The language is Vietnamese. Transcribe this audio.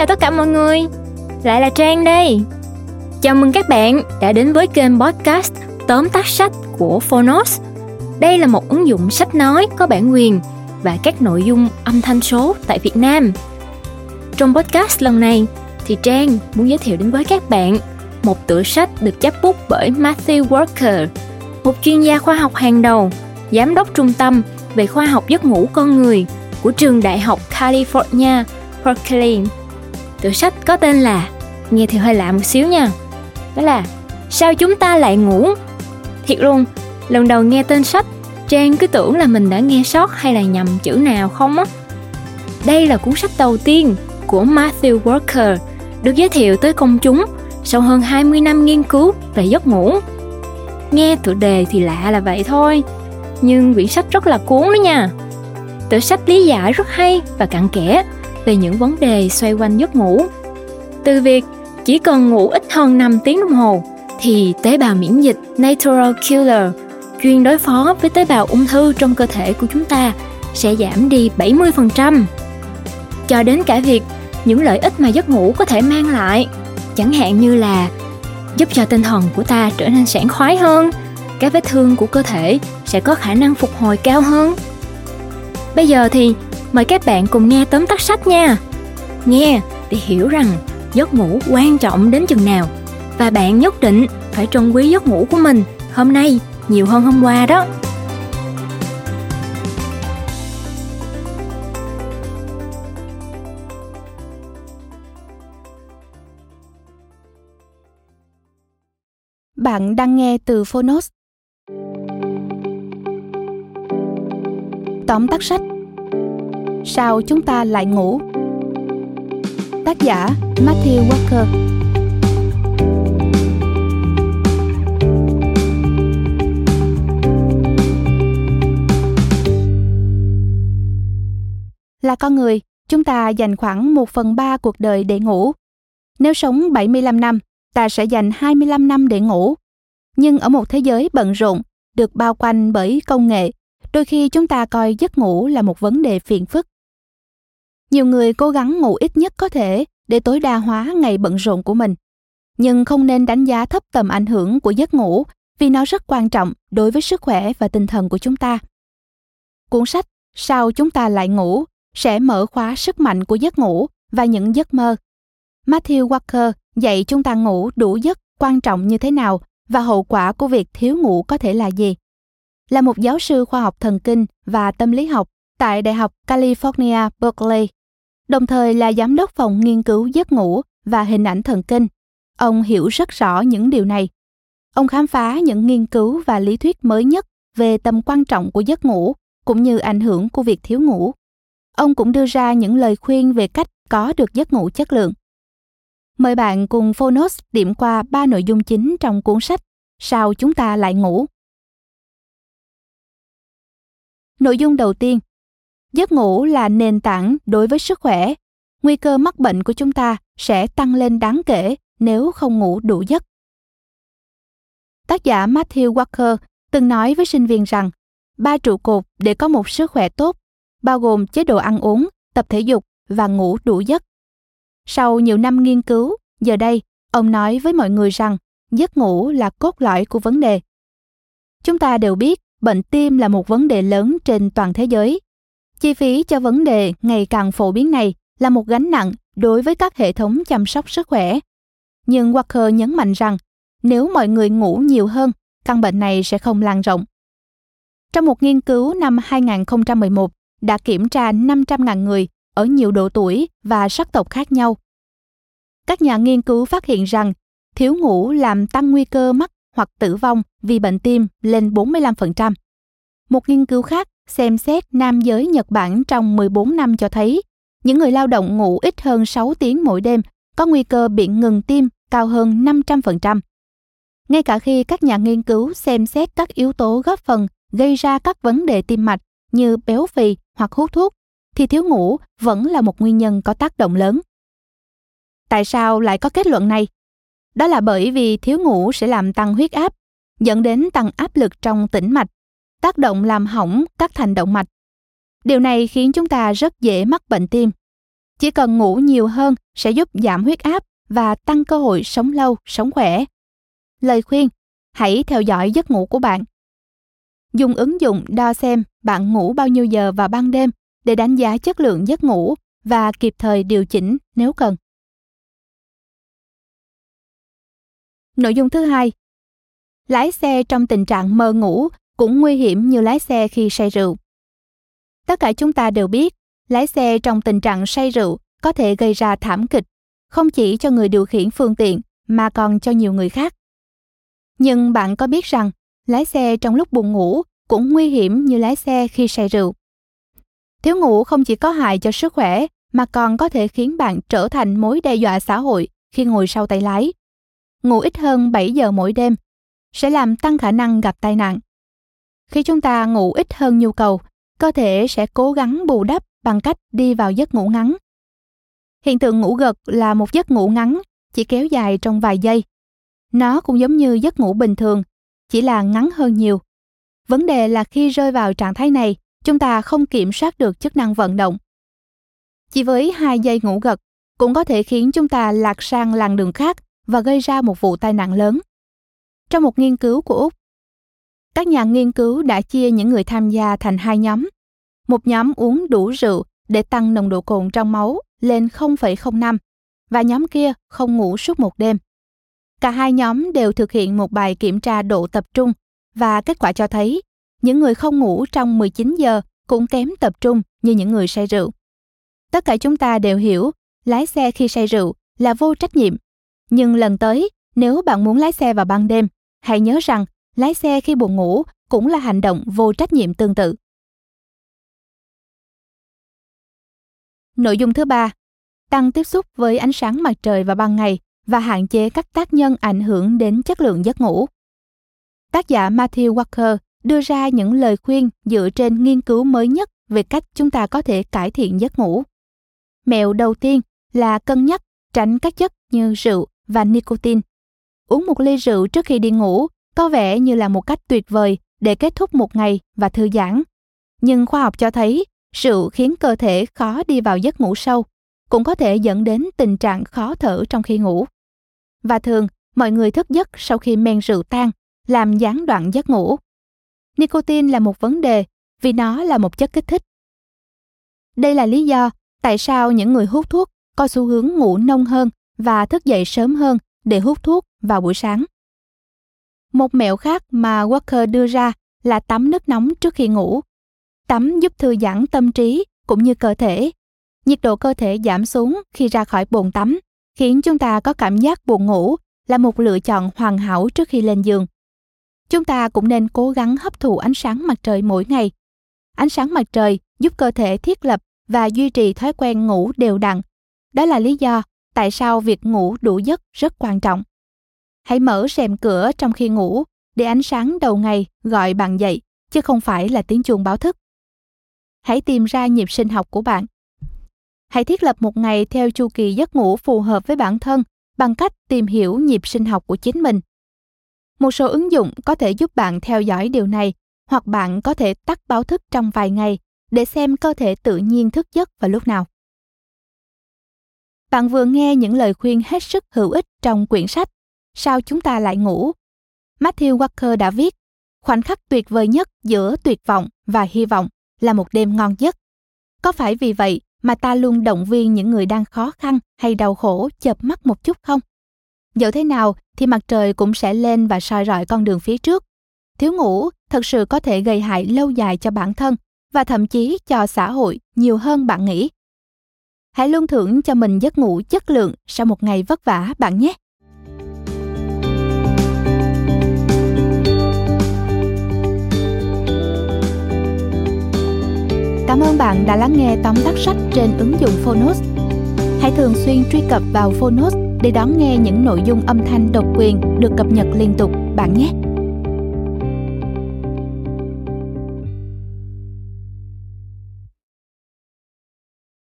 chào tất cả mọi người, lại là Trang đây. Chào mừng các bạn đã đến với kênh podcast tóm tắt sách của Phonos. Đây là một ứng dụng sách nói có bản quyền và các nội dung âm thanh số tại Việt Nam. Trong podcast lần này thì Trang muốn giới thiệu đến với các bạn một tựa sách được chép bút bởi Matthew Walker, một chuyên gia khoa học hàng đầu, giám đốc trung tâm về khoa học giấc ngủ con người của trường đại học California, Berkeley. Tựa sách có tên là nghe thì hơi lạ một xíu nha. Đó là sao chúng ta lại ngủ? Thiệt luôn, lần đầu nghe tên sách, Trang cứ tưởng là mình đã nghe sót hay là nhầm chữ nào không á. Đây là cuốn sách đầu tiên của Matthew Walker được giới thiệu tới công chúng sau hơn 20 năm nghiên cứu về giấc ngủ. Nghe tựa đề thì lạ là vậy thôi, nhưng quyển sách rất là cuốn đó nha. Tựa sách lý giải rất hay và cặn kẽ về những vấn đề xoay quanh giấc ngủ. Từ việc chỉ cần ngủ ít hơn 5 tiếng đồng hồ thì tế bào miễn dịch natural killer chuyên đối phó với tế bào ung thư trong cơ thể của chúng ta sẽ giảm đi 70%. Cho đến cả việc những lợi ích mà giấc ngủ có thể mang lại, chẳng hạn như là giúp cho tinh thần của ta trở nên sảng khoái hơn, các vết thương của cơ thể sẽ có khả năng phục hồi cao hơn. Bây giờ thì mời các bạn cùng nghe tóm tắt sách nha. Nghe để hiểu rằng giấc ngủ quan trọng đến chừng nào và bạn nhất định phải trân quý giấc ngủ của mình hôm nay, nhiều hơn hôm qua đó. Bạn đang nghe từ Phonos. Tóm tắt sách Sao chúng ta lại ngủ? Tác giả Matthew Walker Là con người, chúng ta dành khoảng 1 phần 3 cuộc đời để ngủ. Nếu sống 75 năm, ta sẽ dành 25 năm để ngủ. Nhưng ở một thế giới bận rộn, được bao quanh bởi công nghệ, đôi khi chúng ta coi giấc ngủ là một vấn đề phiền phức. Nhiều người cố gắng ngủ ít nhất có thể để tối đa hóa ngày bận rộn của mình. Nhưng không nên đánh giá thấp tầm ảnh hưởng của giấc ngủ vì nó rất quan trọng đối với sức khỏe và tinh thần của chúng ta. Cuốn sách Sao chúng ta lại ngủ sẽ mở khóa sức mạnh của giấc ngủ và những giấc mơ. Matthew Walker dạy chúng ta ngủ đủ giấc quan trọng như thế nào và hậu quả của việc thiếu ngủ có thể là gì. Là một giáo sư khoa học thần kinh và tâm lý học tại Đại học California, Berkeley, đồng thời là giám đốc phòng nghiên cứu giấc ngủ và hình ảnh thần kinh. Ông hiểu rất rõ những điều này. Ông khám phá những nghiên cứu và lý thuyết mới nhất về tầm quan trọng của giấc ngủ cũng như ảnh hưởng của việc thiếu ngủ. Ông cũng đưa ra những lời khuyên về cách có được giấc ngủ chất lượng. Mời bạn cùng Phonos điểm qua ba nội dung chính trong cuốn sách Sao chúng ta lại ngủ. Nội dung đầu tiên, giấc ngủ là nền tảng đối với sức khỏe. Nguy cơ mắc bệnh của chúng ta sẽ tăng lên đáng kể nếu không ngủ đủ giấc. Tác giả Matthew Walker từng nói với sinh viên rằng ba trụ cột để có một sức khỏe tốt bao gồm chế độ ăn uống, tập thể dục và ngủ đủ giấc. Sau nhiều năm nghiên cứu, giờ đây, ông nói với mọi người rằng giấc ngủ là cốt lõi của vấn đề. Chúng ta đều biết bệnh tim là một vấn đề lớn trên toàn thế giới. Chi phí cho vấn đề ngày càng phổ biến này là một gánh nặng đối với các hệ thống chăm sóc sức khỏe. Nhưng Walker nhấn mạnh rằng nếu mọi người ngủ nhiều hơn, căn bệnh này sẽ không lan rộng. Trong một nghiên cứu năm 2011 đã kiểm tra 500.000 người ở nhiều độ tuổi và sắc tộc khác nhau. Các nhà nghiên cứu phát hiện rằng thiếu ngủ làm tăng nguy cơ mắc hoặc tử vong vì bệnh tim lên 45%. Một nghiên cứu khác xem xét nam giới Nhật Bản trong 14 năm cho thấy những người lao động ngủ ít hơn 6 tiếng mỗi đêm có nguy cơ bị ngừng tim cao hơn 500%. Ngay cả khi các nhà nghiên cứu xem xét các yếu tố góp phần gây ra các vấn đề tim mạch như béo phì hoặc hút thuốc, thì thiếu ngủ vẫn là một nguyên nhân có tác động lớn. Tại sao lại có kết luận này? Đó là bởi vì thiếu ngủ sẽ làm tăng huyết áp, dẫn đến tăng áp lực trong tĩnh mạch, tác động làm hỏng các thành động mạch. Điều này khiến chúng ta rất dễ mắc bệnh tim. Chỉ cần ngủ nhiều hơn sẽ giúp giảm huyết áp và tăng cơ hội sống lâu, sống khỏe. Lời khuyên, hãy theo dõi giấc ngủ của bạn. Dùng ứng dụng đo xem bạn ngủ bao nhiêu giờ vào ban đêm để đánh giá chất lượng giấc ngủ và kịp thời điều chỉnh nếu cần. Nội dung thứ hai, lái xe trong tình trạng mơ ngủ cũng nguy hiểm như lái xe khi say rượu. Tất cả chúng ta đều biết, lái xe trong tình trạng say rượu có thể gây ra thảm kịch, không chỉ cho người điều khiển phương tiện mà còn cho nhiều người khác. Nhưng bạn có biết rằng, lái xe trong lúc buồn ngủ cũng nguy hiểm như lái xe khi say rượu. Thiếu ngủ không chỉ có hại cho sức khỏe mà còn có thể khiến bạn trở thành mối đe dọa xã hội khi ngồi sau tay lái. Ngủ ít hơn 7 giờ mỗi đêm sẽ làm tăng khả năng gặp tai nạn. Khi chúng ta ngủ ít hơn nhu cầu, cơ thể sẽ cố gắng bù đắp bằng cách đi vào giấc ngủ ngắn. Hiện tượng ngủ gật là một giấc ngủ ngắn, chỉ kéo dài trong vài giây. Nó cũng giống như giấc ngủ bình thường, chỉ là ngắn hơn nhiều. Vấn đề là khi rơi vào trạng thái này, chúng ta không kiểm soát được chức năng vận động. Chỉ với 2 giây ngủ gật cũng có thể khiến chúng ta lạc sang làn đường khác và gây ra một vụ tai nạn lớn. Trong một nghiên cứu của Úc, các nhà nghiên cứu đã chia những người tham gia thành hai nhóm. Một nhóm uống đủ rượu để tăng nồng độ cồn trong máu lên 0,05 và nhóm kia không ngủ suốt một đêm. Cả hai nhóm đều thực hiện một bài kiểm tra độ tập trung và kết quả cho thấy những người không ngủ trong 19 giờ cũng kém tập trung như những người say rượu. Tất cả chúng ta đều hiểu lái xe khi say rượu là vô trách nhiệm. Nhưng lần tới, nếu bạn muốn lái xe vào ban đêm, hãy nhớ rằng lái xe khi buồn ngủ cũng là hành động vô trách nhiệm tương tự. Nội dung thứ ba, tăng tiếp xúc với ánh sáng mặt trời vào ban ngày và hạn chế các tác nhân ảnh hưởng đến chất lượng giấc ngủ. Tác giả Matthew Walker đưa ra những lời khuyên dựa trên nghiên cứu mới nhất về cách chúng ta có thể cải thiện giấc ngủ. Mẹo đầu tiên là cân nhắc tránh các chất như rượu và nicotine. Uống một ly rượu trước khi đi ngủ có vẻ như là một cách tuyệt vời để kết thúc một ngày và thư giãn. Nhưng khoa học cho thấy rượu khiến cơ thể khó đi vào giấc ngủ sâu, cũng có thể dẫn đến tình trạng khó thở trong khi ngủ. Và thường, mọi người thức giấc sau khi men rượu tan, làm gián đoạn giấc ngủ. Nicotine là một vấn đề vì nó là một chất kích thích. Đây là lý do tại sao những người hút thuốc có xu hướng ngủ nông hơn và thức dậy sớm hơn để hút thuốc vào buổi sáng. Một mẹo khác mà Walker đưa ra là tắm nước nóng trước khi ngủ. Tắm giúp thư giãn tâm trí cũng như cơ thể. Nhiệt độ cơ thể giảm xuống khi ra khỏi bồn tắm, khiến chúng ta có cảm giác buồn ngủ là một lựa chọn hoàn hảo trước khi lên giường. Chúng ta cũng nên cố gắng hấp thụ ánh sáng mặt trời mỗi ngày. Ánh sáng mặt trời giúp cơ thể thiết lập và duy trì thói quen ngủ đều đặn. Đó là lý do tại sao việc ngủ đủ giấc rất quan trọng. Hãy mở rèm cửa trong khi ngủ để ánh sáng đầu ngày gọi bạn dậy, chứ không phải là tiếng chuông báo thức. Hãy tìm ra nhịp sinh học của bạn. Hãy thiết lập một ngày theo chu kỳ giấc ngủ phù hợp với bản thân bằng cách tìm hiểu nhịp sinh học của chính mình. Một số ứng dụng có thể giúp bạn theo dõi điều này, hoặc bạn có thể tắt báo thức trong vài ngày để xem cơ thể tự nhiên thức giấc vào lúc nào. Bạn vừa nghe những lời khuyên hết sức hữu ích trong quyển sách Sao chúng ta lại ngủ? Matthew Walker đã viết, khoảnh khắc tuyệt vời nhất giữa tuyệt vọng và hy vọng là một đêm ngon giấc. Có phải vì vậy mà ta luôn động viên những người đang khó khăn hay đau khổ chợp mắt một chút không? Dẫu thế nào thì mặt trời cũng sẽ lên và soi rọi con đường phía trước. Thiếu ngủ thật sự có thể gây hại lâu dài cho bản thân và thậm chí cho xã hội nhiều hơn bạn nghĩ. Hãy luôn thưởng cho mình giấc ngủ chất lượng sau một ngày vất vả, bạn nhé. Cảm ơn bạn đã lắng nghe tóm tắt sách trên ứng dụng Phonos. Hãy thường xuyên truy cập vào Phonos để đón nghe những nội dung âm thanh độc quyền được cập nhật liên tục, bạn nhé.